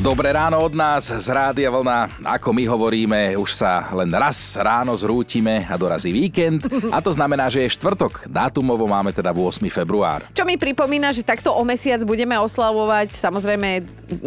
Dobré ráno od nás z Rádia Vlna. Ako my hovoríme, už sa len raz ráno zrútime a dorazí víkend. A to znamená, že je štvrtok. Dátumovo máme teda 8. február. Čo mi pripomína, že takto o mesiac budeme oslavovať samozrejme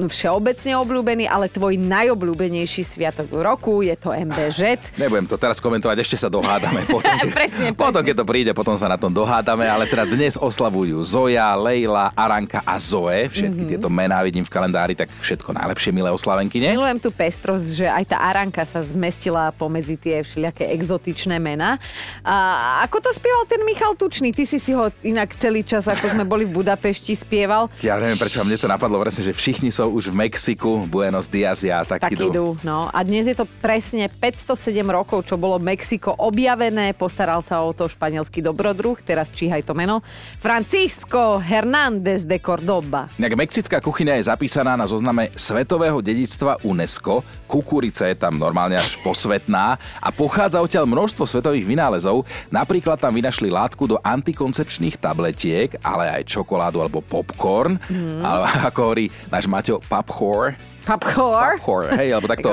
všeobecne obľúbený, ale tvoj najobľúbenejší sviatok v roku je to MBŽ. Nebudem to teraz komentovať, ešte sa dohádame. Potom, keď, Presne, potom, presne. keď to príde, potom sa na tom dohádame, ale teda dnes oslavujú Zoja, Leila, Aranka a Zoe. Všetky tieto mená vidím v kalendári, tak všetko najlepšie, milé oslavenky, nie? Milujem tú pestrosť, že aj tá Aranka sa zmestila pomedzi tie všelijaké exotičné mená. A ako to spieval ten Michal Tučný? Ty si si ho inak celý čas, ako sme boli v Budapešti, spieval. Ja neviem, prečo mne to napadlo presne, že všichni sú už v Mexiku, Buenos Dias, ja tak, Tak idú, no. A dnes je to presne 507 rokov, čo bolo Mexiko objavené. Postaral sa o to španielský dobrodruh, teraz číhaj to meno. Francisco Hernández de Cordoba. Inak mexická kuchyňa je zapísaná na zozname Svetového dedičstva UNESCO. Kukurica je tam normálne až posvetná a pochádza odtiaľ množstvo svetových vynálezov. Napríklad tam vynašli látku do antikoncepčných tabletiek, ale aj čokoládu alebo popcorn. Mm. Ale ako hovorí náš Maťo, popcorn. Popcorn. Popcorn, hej, alebo takto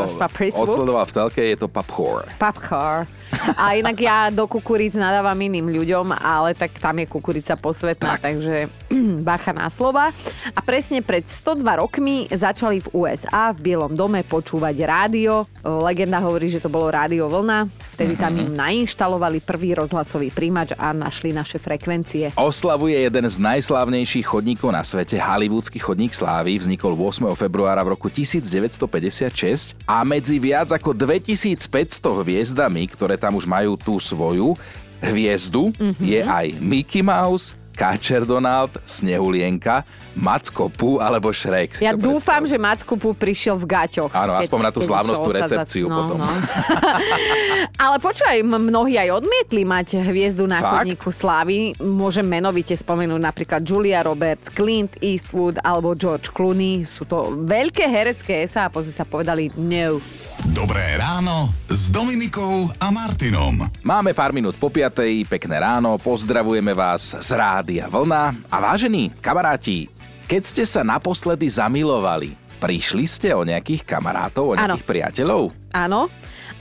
odsledoval v telke, je to popcorn. Popcorn. A inak ja do kukuríc nadávam iným ľuďom, ale tak tam je kukurica posvetná, tak. takže bacha na slova. A presne pred 102 rokmi začali v USA v Bielom dome počúvať rádio. Legenda hovorí, že to bolo rádio vlna. Vtedy tam im nainštalovali prvý rozhlasový príjimač a našli naše frekvencie. Oslavuje jeden z najslávnejších chodníkov na svete, Hollywoodsky chodník slávy, vznikol 8. februára v roku 1956 a medzi viac ako 2500 hviezdami, ktoré tam už majú tú svoju hviezdu, mm-hmm. je aj Mickey Mouse, Káčer Donald, Snehulienka, Macko Pu alebo Shrek. Si Ja dúfam, že Macku Pu prišiel v gaťoch. Áno, aspoň na tú slávnostnú recepciu potom. Ale počúvaj, mnohí aj odmietli mať hviezdu na Fakt? chodníku slávy. Môžem menovite spomenúť napríklad Julia Roberts, Clint Eastwood alebo George Clooney. Sú to veľké herecké esá a pozri sa povedali no. Dobré ráno s Dominikou a Martinom. Máme pár minút po piatej, pekné ráno, pozdravujeme vás z Rádia Vlna. A vážení kamaráti, keď ste sa naposledy zamilovali, prišli ste o nejakých kamarátov, o nejakých Áno. priateľov? Áno.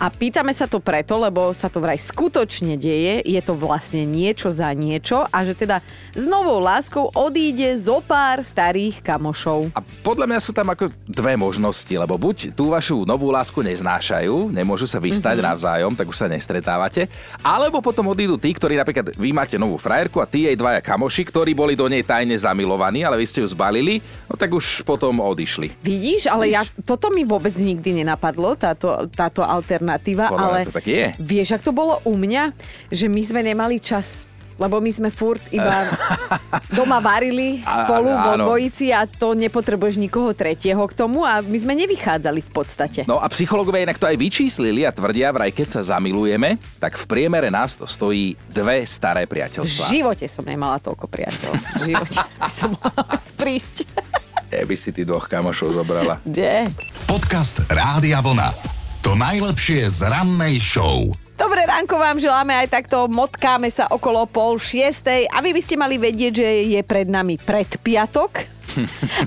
A pýtame sa to preto, lebo sa to vraj skutočne deje, je to vlastne niečo za niečo a že teda s novou láskou odíde zo pár starých kamošov. A podľa mňa sú tam ako dve možnosti, lebo buď tú vašu novú lásku neznášajú, nemôžu sa vystať mm-hmm. navzájom, tak už sa nestretávate, alebo potom odídu tí, ktorí napríklad vy máte novú frajerku a tí jej dvaja kamoši, ktorí boli do nej tajne zamilovaní, ale vy ste ju zbalili, no tak už potom odišli. Vidíš, ale ja, toto mi vôbec nikdy nenapadlo, táto, táto alternatíva, Podľa ale to tak je. vieš, ak to bolo u mňa, že my sme nemali čas lebo my sme furt iba doma varili A- spolu vo áno. dvojici a to nepotrebuješ nikoho tretieho k tomu a my sme nevychádzali v podstate. No a psychológovia inak to aj vyčíslili a tvrdia, vraj keď sa zamilujeme, tak v priemere nás to stojí dve staré V priateľstvá. živote som nemala toľko priateľov. V živote som mala prísť. Ja by si ty dvoch kamošov zobrala. Kde? Podcast Rádia Vlna. To najlepšie z rannej show. Dobré ránko vám želáme aj takto, motkáme sa okolo pol šiestej a vy by ste mali vedieť, že je pred nami predpiatok.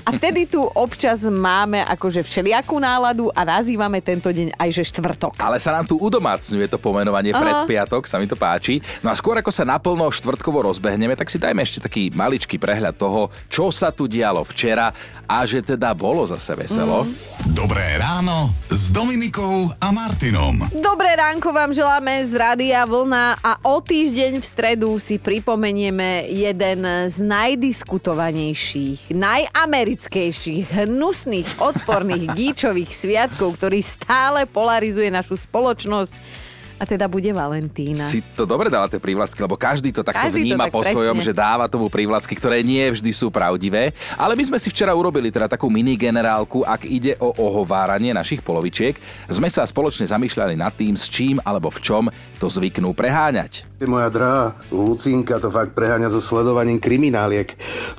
A vtedy tu občas máme akože všelijakú náladu a nazývame tento deň aj že štvrtok. Ale sa nám tu udomácňuje to pomenovanie Aha. predpiatok, sa mi to páči. No a skôr ako sa naplno štvrtkovo rozbehneme, tak si dajme ešte taký maličký prehľad toho, čo sa tu dialo včera a že teda bolo zase veselo. Mm. Dobré ráno s Dominikou a Martinom. Dobré ránko vám želáme z Rádia Vlna a o týždeň v stredu si pripomenieme jeden z najdiskutovanejších, najamerickejších, hnusných, odporných gíčových sviatkov, ktorý stále polarizuje našu spoločnosť. A teda bude Valentína. Si to dobre dala tie prívlastky, lebo každý to takto Každý to vníma tak po svojom, presne. že dáva tomu prívlastky, ktoré nie vždy sú pravdivé. Ale my sme si včera urobili teda takú mini generálku, ak ide o ohováranie našich polovičiek. Sme sa spoločne zamýšľali nad tým, s čím alebo v čom to zvyknú preháňať. Moja drahá Lucinka to fakt preháňa so sledovaním krimináliek.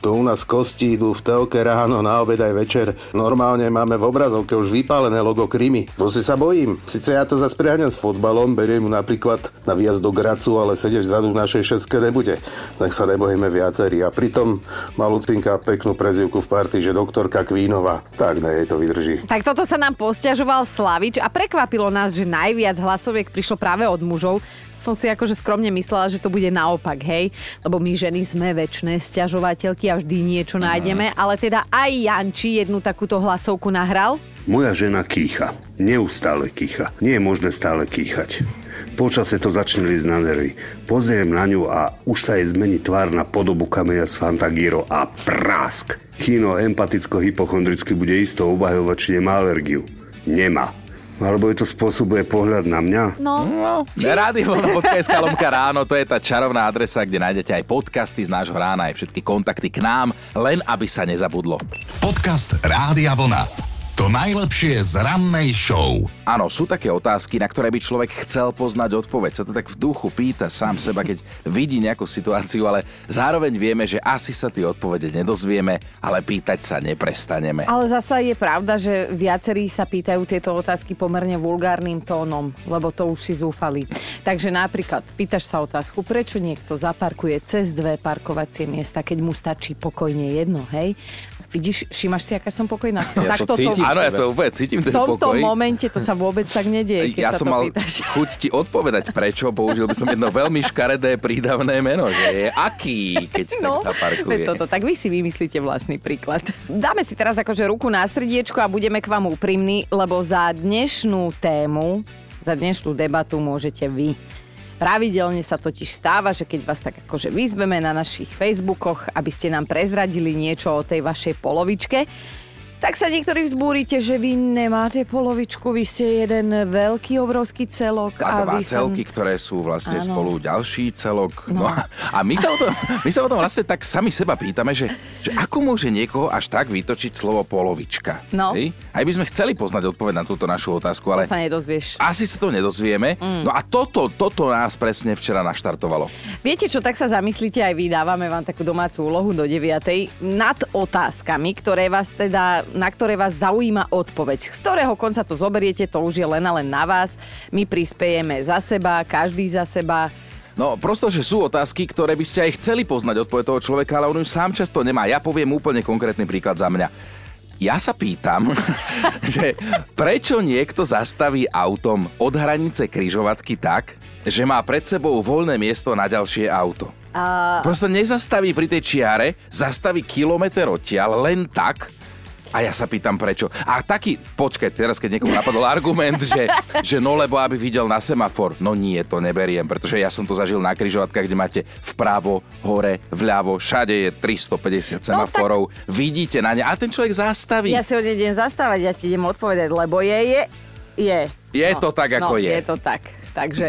To u nás kosti idú v telke ráno, na obed aj večer. Normálne máme v obrazovke už vypálené logo krimi. To si sa bojím. Sice ja to zase preháňam s fotbalom, mu napríklad na výjazd do Gracu, ale sedieť vzadu v našej šeske nebude. Tak sa nebojíme viacerí. A pritom má Lucinka peknú prezivku v partii, že doktorka Kvínová. Tak ne, jej to vydrží. Tak toto sa nám posťažoval Slavič a prekvapilo nás, že najviac hlasoviek prišlo práve od mužov. Som si akože skromne myslela, že to bude naopak, hej? Lebo my ženy sme väčšie sťažovateľky a vždy niečo nájdeme, ale teda aj Janči jednu takúto hlasovku nahral. Moja žena kýcha. Neustále kýcha. Nie je možné stále kýchať. Počasie to začne ísť na nervy. Pozriem na ňu a už sa jej zmení tvár na podobu kameňa z Fantagiro a prásk. Chino empaticko-hypochondricky bude isto obhajovať, či nemá alergiu. Nemá. Alebo je to spôsobuje pohľad na mňa? No, No, rádio na podcast Lomka ráno, to je tá čarovná adresa, kde nájdete aj podcasty z nášho rána, aj všetky kontakty k nám, len aby sa nezabudlo. Podcast Rádia Vlna. To najlepšie z rannej show. Áno, sú také otázky, na ktoré by človek chcel poznať odpoveď. Sa to tak v duchu pýta sám seba, keď vidí nejakú situáciu, ale zároveň vieme, že asi sa tie odpovede nedozvieme, ale pýtať sa neprestaneme. ale zasa je pravda, že viacerí sa pýtajú tieto otázky pomerne vulgárnym tónom, lebo to už si zúfali. Takže napríklad pýtaš sa otázku, prečo niekto zaparkuje cez dve parkovacie miesta, keď mu stačí pokojne jedno, hej? Vidíš, všímaš si, aká som pokojná? Ja to Takto cítim, áno, ja to úplne cítim, v tomto pokoj. momente to sa vôbec tak nedieje, keď ja sa som to mal pýtaš. chuť ti odpovedať, prečo použil by som jedno veľmi škaredé prídavné meno, že je aký, keď No, tak zaparkuje. toto, tak vy si vymyslíte vlastný príklad. Dáme si teraz akože ruku na srdiečko a budeme k vám úprimní, lebo za dnešnú tému, za dnešnú debatu môžete vy. Pravidelne sa totiž stáva, že keď vás tak akože vyzveme na našich Facebookoch, aby ste nám prezradili niečo o tej vašej polovičke, tak sa niektorí vzbúrite, že vy nemáte polovičku, vy ste jeden veľký, obrovský celok. A vy sa- celky, ktoré sú vlastne Áno. spolu ďalší celok. No. a- a my sa, o tom, my sa o tom vlastne tak sami seba pýtame, že, že ako môže niekoho až tak vytočiť slovo polovička? No. Hej? Aj by sme chceli poznať odpoveď na túto našu otázku, ale To sa nedozvieš. asi sa to nedozvieme. Mm. No a toto, toto nás presne včera naštartovalo. Viete čo, tak sa zamyslíte aj vy, dávame vám takú domácu úlohu do 9. nad otázkami, ktoré vás teda, na ktoré vás zaujíma odpoveď. Z ktorého konca to zoberiete, to už je len a len na vás. My prispiejeme za seba, každý za seba. No, prosto, že sú otázky, ktoré by ste aj chceli poznať odpoveď toho človeka, ale on ju sám často nemá. Ja poviem úplne konkrétny príklad za mňa. Ja sa pýtam, že prečo niekto zastaví autom od hranice kryžovatky tak, že má pred sebou voľné miesto na ďalšie auto. A Proste nezastaví pri tej čiare, zastaví kilometr odtiaľ len tak, a ja sa pýtam prečo. A taký, počkaj, teraz keď niekomu napadol argument, že, že no lebo aby videl na semafor. No nie, to neberiem, pretože ja som to zažil na kryžovatkách, kde máte vpravo, hore, vľavo, všade je 350 semaforov. Vidíte na ne a ten človek zastaví. ja si ho nejdem zastávať, ja ti idem odpovedať, lebo je, je, je. Je to tak, ako no, je. je to tak. Takže...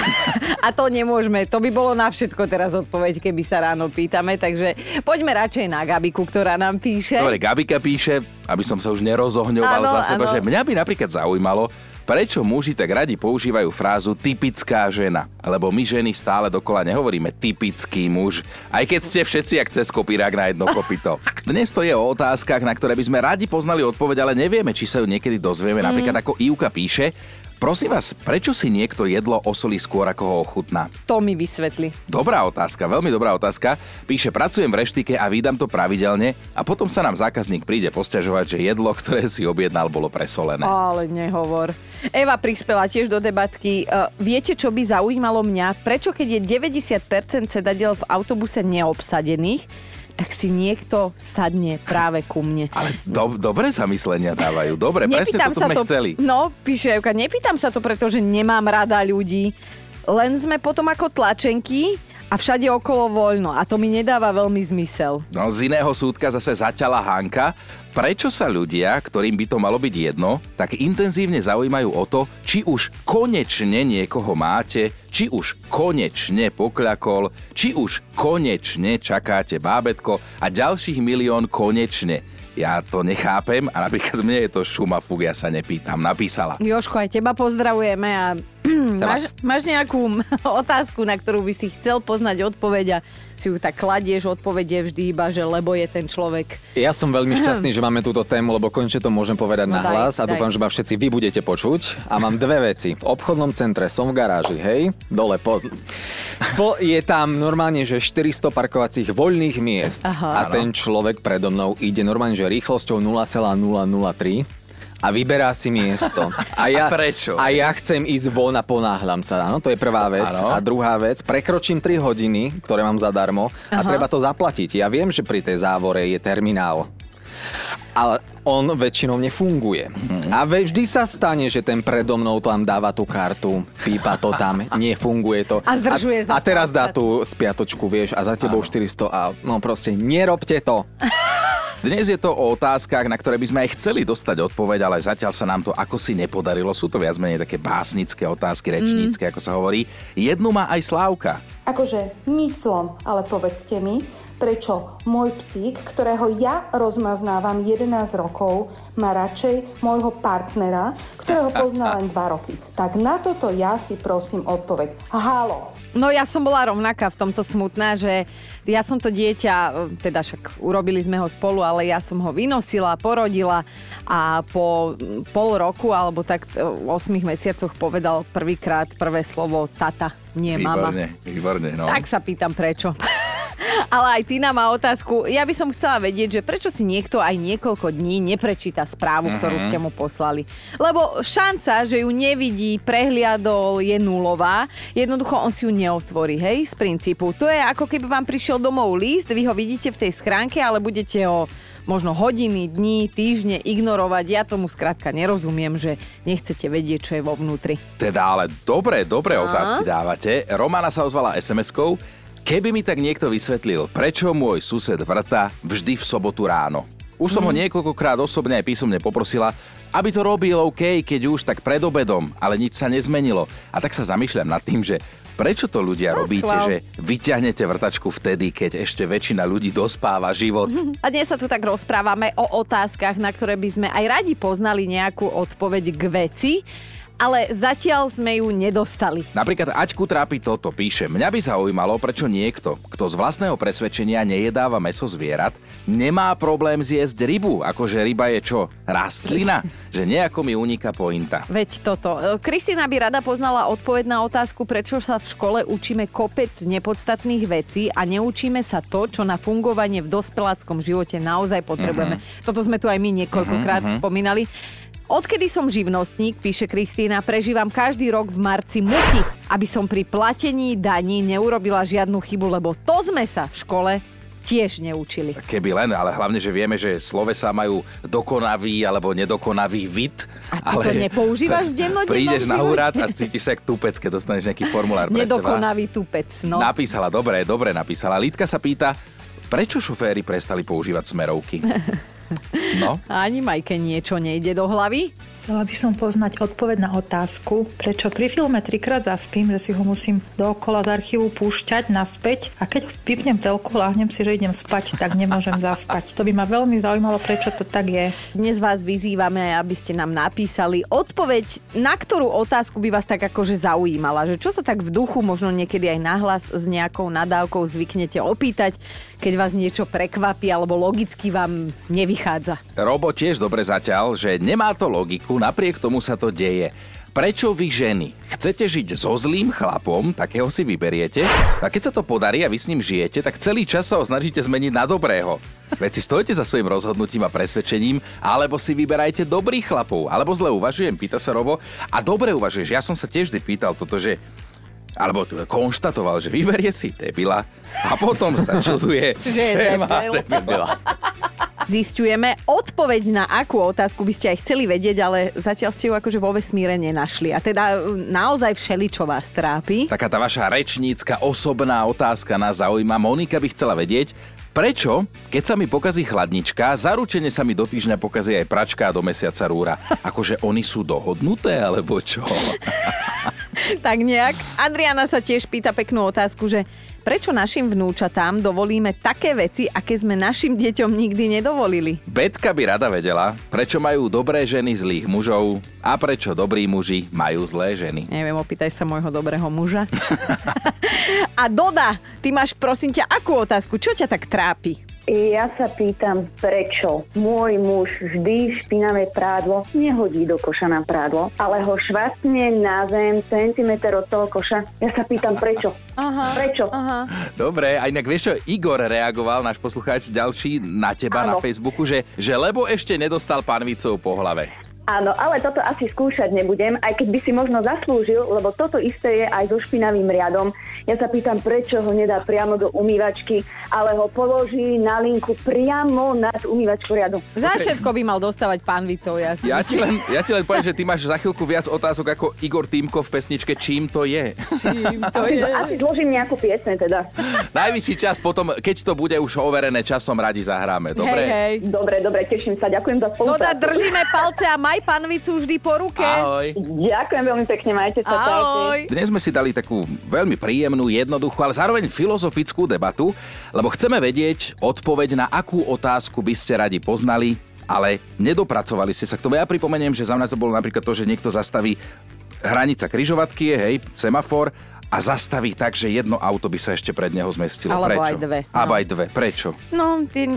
a to nemôžeme. To by bolo na všetko teraz odpoveď, keby sa ráno pýtame. Takže poďme radšej na Gabiku, ktorá nám píše. Dobre, Gabika píše, aby som sa už nerozohňoval Áno, za seba, áno. že mňa by napríklad zaujímalo, prečo muži tak radi používajú frázu typická žena. Lebo my ženy stále dokola nehovoríme typický muž, aj keď ste všetci jak cez kopírák na jedno kopito. Dnes to je o otázkach, na ktoré by sme radi poznali odpoveď, ale nevieme, či sa ju niekedy dozvieme. Mm. Napríklad ako Ivka píše, Prosím vás, prečo si niekto jedlo osolí skôr, ako ho ochutná? To mi vysvetli. Dobrá otázka, veľmi dobrá otázka. Píše, pracujem v reštike a vydám to pravidelne a potom sa nám zákazník príde posťažovať, že jedlo, ktoré si objednal, bolo presolené. Ale nehovor. Eva prispela tiež do debatky. Uh, viete, čo by zaujímalo mňa? Prečo keď je 90% sedadiel v autobuse neobsadených, tak si niekto sadne práve ku mne. Ale do, dobre zamyslenia dávajú, dobre, presne toto sme chceli. No, píše Evka, nepýtam sa to, pretože nemám rada ľudí. Len sme potom ako tlačenky a všade okolo voľno. A to mi nedáva veľmi zmysel. No z iného súdka zase zaťala Hanka. Prečo sa ľudia, ktorým by to malo byť jedno, tak intenzívne zaujímajú o to, či už konečne niekoho máte, či už konečne pokľakol, či už konečne čakáte bábetko a ďalších milión konečne. Ja to nechápem a napríklad mne je to šuma fuk, ja sa nepýtam, napísala. Joško, aj teba pozdravujeme a Máš, máš nejakú otázku, na ktorú by si chcel poznať odpoveď a si ju tak kladieš, odpovedie vždy iba, že lebo je ten človek. Ja som veľmi šťastný, že máme túto tému, lebo konečne to môžem povedať No na daj, hlas a daj. dúfam, že ma všetci vy budete počuť. A mám dve veci. V obchodnom centre som v garáži, hej, dole pod... Po, je tam normálne, že 400 parkovacích voľných miest. Aha. A ten človek predo mnou ide normálne, že rýchlosťou 0,003 a vyberá si miesto. A, ja, A prečo? A ja chcem ísť von a ponáhľam sa. Áno, to je prvá vec. Áno. A druhá vec, prekročím 3 hodiny, ktoré mám zadarmo a treba to zaplatiť. Ja viem, že pri tej závore je terminál. Ale on väčšinou nefunguje. A ve- vždy sa stane, že ten predo mnou tam dáva tú kartu, pípa to tam, nefunguje to. A zdržuje a, a teraz dá tú spiatočku, vieš, a za tebou 400 a no proste nerobte to. Dnes je to o otázkach, na ktoré by sme aj chceli dostať odpoveď, ale zatiaľ sa nám to ako si nepodarilo. Sú to viac menej také básnické otázky, rečnícke, ako sa hovorí. Jednu má aj Slávka. Akože nič zlom, ale povedzte mi, prečo môj psík, ktorého ja rozmaznávam 11 rokov, má radšej môjho partnera, ktorého pozná len 2 roky. Tak na toto ja si prosím odpoveď. Halo, No ja som bola rovnaká v tomto smutná, že ja som to dieťa, teda však urobili sme ho spolu, ale ja som ho vynosila, porodila a po pol roku alebo tak 8 mesiacoch povedal prvýkrát prvé slovo tata, nie mama. Výborne, výborne, no. Tak sa pýtam prečo. Ale aj Tina má otázku. Ja by som chcela vedieť, že prečo si niekto aj niekoľko dní neprečíta správu, ktorú ste mu poslali. Lebo šanca, že ju nevidí, prehliadol, je nulová. Jednoducho on si ju neotvorí, hej, z princípu. To je ako keby vám prišiel domov list, vy ho vidíte v tej schránke, ale budete ho možno hodiny, dní, týždne ignorovať. Ja tomu skrátka nerozumiem, že nechcete vedieť, čo je vo vnútri. Teda ale dobré, dobré otázky dávate. Romana sa ozvala SMS-kou. Keby mi tak niekto vysvetlil, prečo môj sused vrta vždy v sobotu ráno. Už som ho niekoľkokrát osobne aj písomne poprosila, aby to robil OK, keď už tak pred obedom, ale nič sa nezmenilo. A tak sa zamýšľam nad tým, že prečo to ľudia No, robíte, schvál. že vyťahnete vrtačku vtedy, keď ešte väčšina ľudí dospáva život. A dnes sa tu tak rozprávame o otázkach, na ktoré by sme aj radi poznali nejakú odpoveď k veci, ale zatiaľ sme ju nedostali. Napríklad Aťku trápi toto, píše, mňa by zaujímalo, prečo niekto, kto z vlastného presvedčenia nejedáva meso zvierat, nemá problém zjesť rybu, akože ryba je čo, rastlina? Že nejako mi uniká pointa. Veď toto. Kristina by rada poznala odpoveď na otázku, prečo sa v škole učíme kopec nepodstatných vecí a neučíme sa to, čo na fungovanie v dospeláckom živote naozaj potrebujeme. Toto sme tu aj my niekoľkokrát spomínali. Odkedy som živnostník, píše Kristína, prežívam každý rok v marci muky, aby som pri platení daní neurobila žiadnu chybu, lebo to sme sa v škole tiež neučili. Keby len, ale hlavne, že vieme, že slovesa majú dokonavý alebo nedokonavý vid. A ty to nepoužívaš v dennodennom Prídeš na živote? úrad a cítiš sa jak tupec, keď dostaneš nejaký formulár. Nedokonavý tupec, no. Napísala, dobre, dobre napísala. Lítka sa pýta, prečo šoféry prestali používať smerovky? No, Ani Majke niečo nejde do hlavy. Chcela by som poznať odpoveď na otázku, prečo pri filme trikrát zaspím, že si ho musím dookola z archívu púšťať naspäť a keď vypnem telku, láhnem si, že idem spať, tak nemôžem zaspať. To by ma veľmi zaujímalo, prečo to tak je. Dnes vás vyzývame, aby ste nám napísali odpoveď, na ktorú otázku by vás tak akože zaujímala. Že čo sa tak v duchu, možno niekedy aj nahlas s nejakou nadávkou zvyknete opýtať, keď vás niečo prekvapí alebo logicky vám nevychádza. Robo tiež dobre zatiaľ, že nemá to logiku, napriek tomu sa to deje. Prečo vy ženy chcete žiť so zlým chlapom, takého si vyberiete, a keď sa to podarí a vy s ním žijete, tak celý čas sa ho snažíte zmeniť na dobrého. Veď si stojte za svojim rozhodnutím a presvedčením, alebo si vyberajte dobrých chlapov, alebo zle uvažujem, pýta sa Robo. A dobre uvažuješ, ja som sa tiež vždy pýtal toto, že alebo konštatoval, že vyberie si debila a potom sa čuduje, Že je má debil. debila. Zistujeme odpoveď na akú otázku by ste aj chceli vedieť, ale zatiaľ ste ju akože vo vesmíre nenašli. A teda naozaj všeličo vás trápi. Taká tá vaša rečnícka osobná otázka nás zaujíma. Monika by chcela vedieť, prečo, keď sa mi pokazí chladnička, zaručene sa mi do týždňa pokazí aj pračka a do mesiaca rúra. Akože oni sú dohodnuté, alebo čo? tak nejak. Adriana sa tiež pýta peknú otázku, že Prečo našim vnúčatám dovolíme také veci, aké sme našim deťom nikdy nedovolili? Betka by rada vedela, prečo majú dobré ženy zlých mužov a prečo dobrí muži majú zlé ženy. Neviem, opýtaj sa môjho dobrého muža. a Doda, ty máš prosím ťa akú otázku? Čo ťa tak trápi? Ja sa pýtam, prečo môj muž vždy špinavé prádlo nehodí do koša na prádlo, ale ho švastne na zem centimetr od toho koša. Ja sa pýtam, prečo? Aha, Prečo? Aha. Dobre, a inak vieš čo, Igor reagoval, náš poslucháč ďalší, na teba na Áno. Facebooku, že, že lebo ešte nedostal panvicou po hlave. Áno, ale toto asi skúšať nebudem, aj keď by si možno zaslúžil, lebo toto isté je aj so špinavým riadom. Ja sa pýtam, prečo ho nedá priamo do umývačky, ale ho položí na linku priamo nad umývačku riadu. Za všetko by mal dostávať pánvicou, ja si Ja ti, len, ja ti len poviem, že ty máš za chvíľku viac otázok ako Igor Týmko v pesničke Čím to je. Čím to Asi, je. asi zložím nejakú piesne teda. Najvyšší čas potom, keď to bude už overené časom, radi zahráme. Dobre? Hej, hej. Dobre, dobre, teším sa, ďakujem za Doda, spoluprácu. držíme palce a maj panvicu vždy po ruke. Ahoj. Ďakujem veľmi pekne, majte sa. Ahoj. Dnes sme si dali takú veľmi príjemnú, jednoduchú, ale zároveň filozofickú debatu, lebo chceme vedieť odpoveď na akú otázku by ste radi poznali, ale nedopracovali ste sa k tomu. Ja pripomeniem, že za mňa to bolo napríklad to, že niekto zastaví hranica kryžovatky je, hej, semafor a zastaví tak, že jedno auto by sa ešte pred neho zmestilo. Alebo Prečo? aj dve, no. Alebo aj dve. Prečo? No, ty,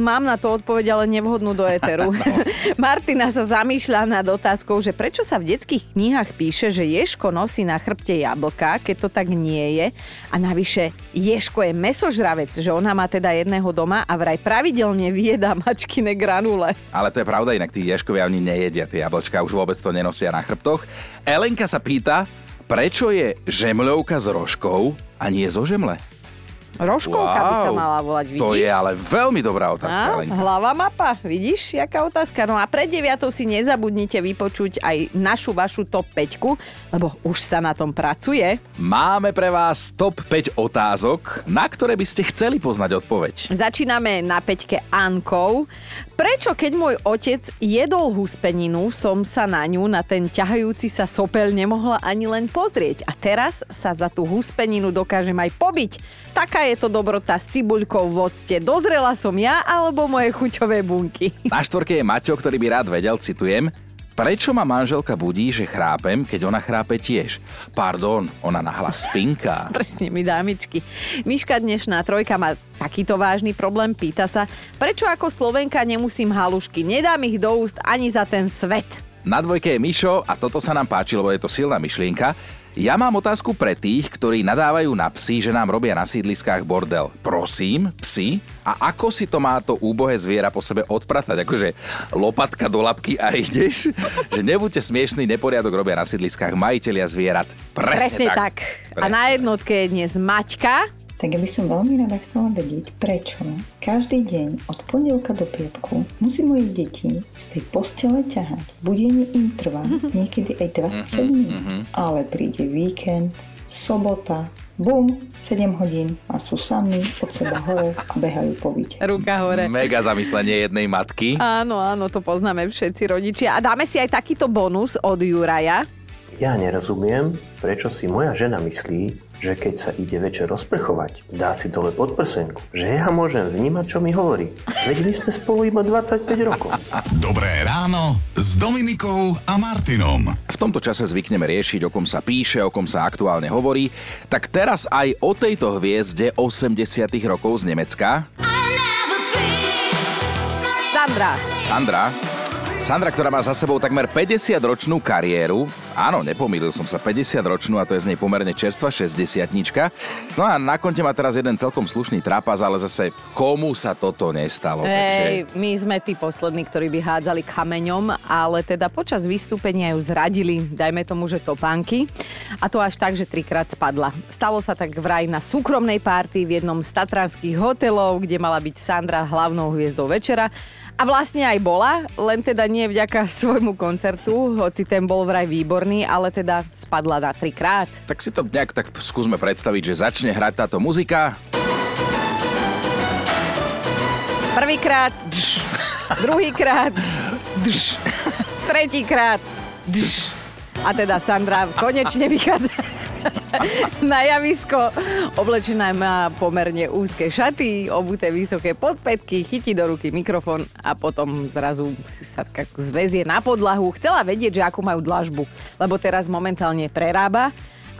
mám na to odpoveď, ale nevhodnú do éteru. Martina sa zamýšľa nad otázkou, že prečo sa v detských knihách píše, že Ješko nosí na chrbte jablka, keď to tak nie je. A navyše, Ješko je mesožravec, že ona má teda jedného doma a vraj pravidelne vyjedá mačkine granule. Ale to je pravda, inak tí ješkovia oni nejedia tie jablčka, už vôbec to nenosia na chrbtoch. Elenka sa pýta, prečo je žemľovka s rožkou a nie zo žemle? Rožkovka by sa mala volať, vidíš? To je ale veľmi dobrá otázka, Elenka. hlava mapa, vidíš, jaká otázka. No a pred deviatou si nezabudnite vypočuť aj našu vašu top 5, lebo už sa na tom pracuje. Máme pre vás top 5 otázok, na ktoré by ste chceli poznať odpoveď. Začíname na peťke Ankou. Prečo, keď môj otec jedol huspeninu, som sa na ňu, na ten ťahajúci sa sopel nemohla ani len pozrieť. A teraz sa za tú huspeninu dokážem aj pobiť. Taká je to dobrota s cibuľkou v octe. Dozrela som ja alebo moje chuťové bunky. Na štvorke je Maťo, ktorý by rád vedel, citujem, Prečo ma manželka budí, že chrápem, keď ona chrápe tiež? Pardon, ona nahlas spinká. Presne mi dámičky. Miška dnešná trojka má takýto vážny problém, pýta sa, prečo ako Slovenka nemusím halušky, nedám ich do úst ani za ten svet. Na dvojke je Mišo a toto sa nám páči, lebo je to silná myšlienka. Ja mám otázku pre tých, ktorí nadávajú na psy, že nám robia na sídliskách bordel. Prosím, psy, a ako si to má to úbohé zviera po sebe odpratať? Akože lopatka do labky a ideš? že nebuďte smiešný, neporiadok robia na sídliskách majiteľia zvierat. Presne, Presne tak. A na jednotke je dnes Maťka. Tak ja by som veľmi rada chcela vedieť, prečo každý deň od pondelka do piatku musí moje deti z tej postele ťahať. Budenie im trvá niekedy aj 20 minút, ale príde víkend, sobota, bum, 7 hodín a sú sami od seba hore a behajú po byte. Ruka hore. Mega zamyslenie jednej matky. Áno, áno, to poznáme všetci rodičia. A dáme si aj takýto bonus od Juraja. Ja nerozumiem, prečo si moja žena myslí, že keď sa ide večer rozprchovať, dá si dole podprsenku, že ja môžem vnímať, čo mi hovorí. Veď my sme spolu iba 25 rokov. Dobré ráno s Dominikou a Martinom. V tomto čase zvykneme riešiť, o kom sa píše, o kom sa aktuálne hovorí. Tak teraz aj o tejto hviezde 80 rokov z Nemecka. Sandra. Sandra. Sandra, ktorá má za sebou takmer 50-ročnú kariéru. Áno, nepomýlil som sa, 50-ročnú a to je z nej pomerne čerstvá 60 No a na konte má teraz jeden celkom slušný trápas, ale zase komu sa toto nestalo? Hej, my sme tí poslední, ktorí by hádzali kameňom, ale teda počas vystúpenia ju zradili, dajme tomu, že topánky. A to až tak, že trikrát spadla. Stalo sa tak vraj na súkromnej párty v jednom z tatranských hotelov, kde mala byť Sandra hlavnou hviezdou večera. A vlastne aj bola, len teda nie vďaka svojmu koncertu, hoci ten bol vraj výborný, ale teda spadla na trikrát. Tak si to nejak tak skúsme predstaviť, že začne hrať táto muzika. Prvýkrát, dž, druhýkrát, dž, tretíkrát, dž. A teda Sandra konečne vychádza na javisko. Oblečená má pomerne úzke šaty, obuté vysoké podpätky, chytí do ruky mikrofón a potom zrazu si sa tak zväzie na podlahu. Chcela vedieť, že akú majú dlažbu, lebo teraz momentálne prerába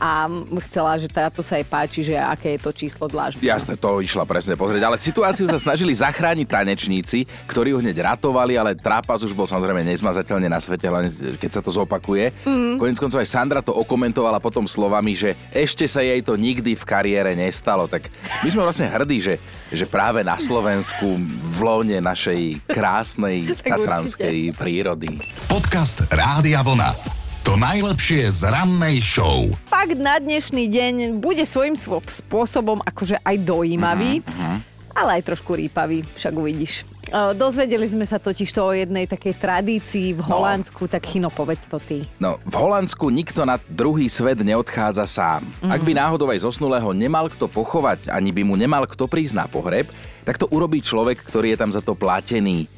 a chcela, že táto sa jej páči, že aké je to číslo dlažby. Jasné, to išla presne pozrieť, ale situáciu sa snažili zachrániť tanečníci, ktorí ho hneď ratovali, ale trápas už bol samozrejme nezmazateľne na svete, len keď sa to zopakuje. Mm. Konec koncov aj Sandra to okomentovala potom slovami, že ešte sa jej to nikdy v kariére nestalo. Tak my sme vlastne hrdí, že, že práve na Slovensku v lone našej krásnej tatranskej prírody. Podcast Rádia Vlna. To najlepšie z rannej show. Fakt na dnešný deň bude svojím spôsobom akože aj dojímavý, uh-huh. ale aj trošku rýpavý, však uvidíš. Dozvedeli sme sa totiž to o jednej takej tradícii v no. Holandsku, no. tak Chino, povedz to ty. No, v Holandsku nikto na druhý svet neodchádza sám. Mm. Ak by náhodou aj zosnulého nemal kto pochovať, ani by mu nemal kto prísť na pohreb, tak to urobí človek, ktorý je tam za to platený.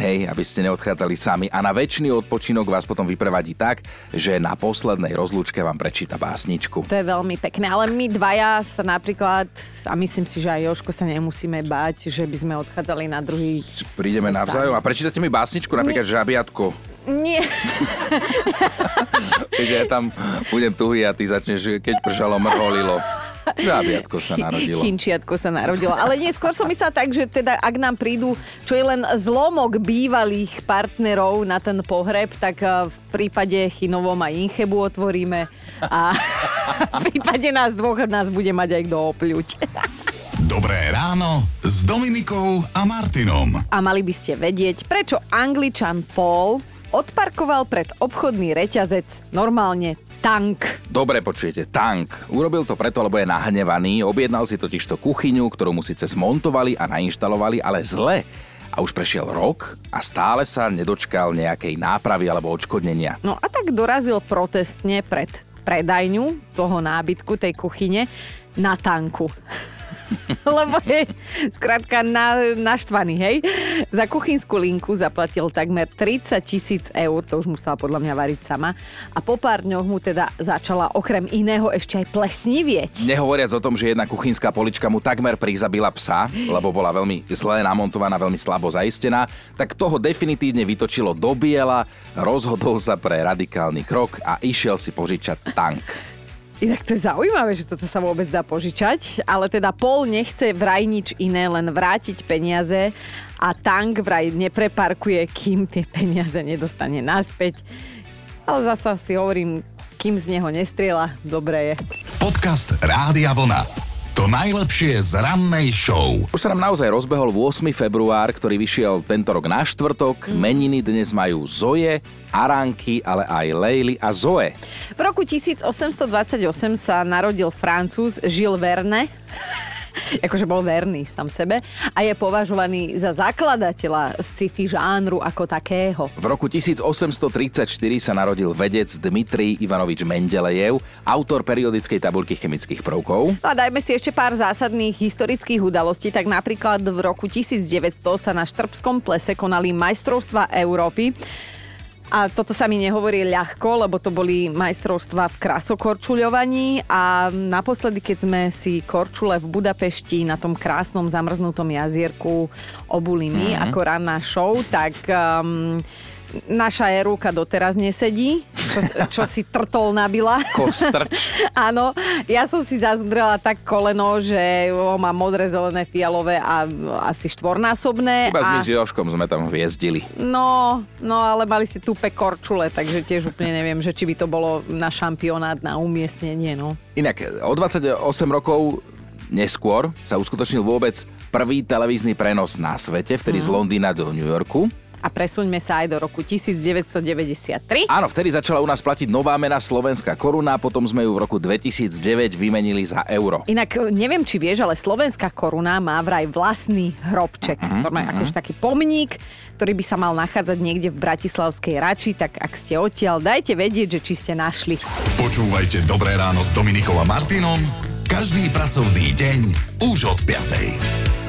Hej, aby ste neodchádzali sami a na väčší odpočinok vás potom vyprevadí tak, že na poslednej rozlúčke vám prečíta básničku. To je veľmi pekné, ale my dvaja sa napríklad, a myslím si, že aj Joško sa nemusíme báť, že by sme odchádzali na druhý... Prídeme navzájom a prečítate mi básničku, napríklad Nie. Žabiatko. Nie. Keď ja tam budem tuhý a ty začneš, keď pršalo, mrholilo. Žábiatko sa narodilo. Chinčiatko sa narodilo. Ale nie, skôr som myslela tak, že teda ak nám prídu, čo je len zlomok bývalých partnerov na ten pohreb, tak eh, v prípade Chinovom aj Inchebu otvoríme a v prípade nás dvoch nás bude mať aj kto opľuť. Dobré ráno s Dominikou a Martinom. A mali by ste vedieť, prečo Angličan Paul odparkoval pred obchodný reťazec normálne tank. Dobre počujete, tank. Urobil to preto, lebo je nahnevaný, objednal si totiž to kuchyňu, ktorú mu síce zmontovali a nainštalovali, ale zle. A už prešiel rok a stále sa nedočkal nejakej nápravy alebo odškodnenia. No a tak dorazil protestne pred predajňu toho nábytku, tej kuchyne, na tanku. lebo je skrátka na, naštvaný, hej. Za kuchynskú linku zaplatil takmer 30 tisíc eur, to už musela podľa mňa variť sama. A po pár dňoch mu teda začala okrem iného ešte aj plesnivieť. Nehovoriac o tom, že jedna kuchynská polička mu takmer prizabila psa, lebo bola veľmi zle namontovaná, veľmi slabo zaistená, tak toho definitívne vytočilo do biela, rozhodol sa pre radikálny krok a išiel si požičať tank. Inak to je zaujímavé, že toto sa vôbec dá požičať, ale teda Paul nechce vraj nič iné, len vrátiť peniaze a tank vraj nepreparkuje, kým tie peniaze nedostane naspäť. Ale zasa si hovorím, kým z neho nestriela, dobre je. Podcast Rádia Vlna. To najlepšie z rannej show. Už sa nám naozaj rozbehol 8. február, ktorý vyšiel tento rok na štvrtok. Mm. Meniny dnes majú Zoje, Aránky, ale aj Leily a Zoe. V roku 1828 sa narodil Francúz Gilles Verne akože bol verný sám sebe a je považovaný za zakladateľa sci-fi žánru ako takého. V roku 1834 sa narodil vedec Dmitrij Ivanovič Mendelejev, autor periodickej tabulky chemických prvkov. No a dajme si ešte pár zásadných historických udalostí, tak napríklad v roku 1900 sa na Štrbskom plese konali majstrovstva Európy. A toto sa mi nehovorí ľahko, lebo to boli majstrovstva v krasokorčuľovaní a naposledy, keď sme si korčule v Budapešti na tom krásnom zamrznutom jazierku obuli my mm-hmm. ako ranná show, tak um, naša Erúka doteraz nesedí, čo, čo si trtol nabila. Kostrč. Áno, ja som si zazudrela tak koleno, že ho má modré, zelené, fialové a asi štvornásobné. Iba a... s Joškom sme tam hviezdili. No, no ale mali si tupe korčule, takže tiež úplne neviem, že či by to bolo na šampionát, na umiestnenie, no. Inak, o 28 rokov neskôr sa uskutočnil vôbec prvý televízny prenos na svete, vtedy mm. z Londýna do New Yorku. A presuňme sa aj do roku 1993. Áno, vtedy začala u nás platiť nová mena slovenská koruna, potom sme ju v roku 2009 vymenili za euro. Inak e, neviem, či vieš, ale slovenská koruna má vraj vlastný hrobček. Uh-huh, Normálne uh-huh. akože taký pomník, ktorý by sa mal nachádzať niekde v Bratislavskej Rači, tak ak ste odtiaľ, dajte vedieť, že či ste našli. Počúvajte Dobré ráno s Dominikom a Martinom každý pracovný deň už od 5.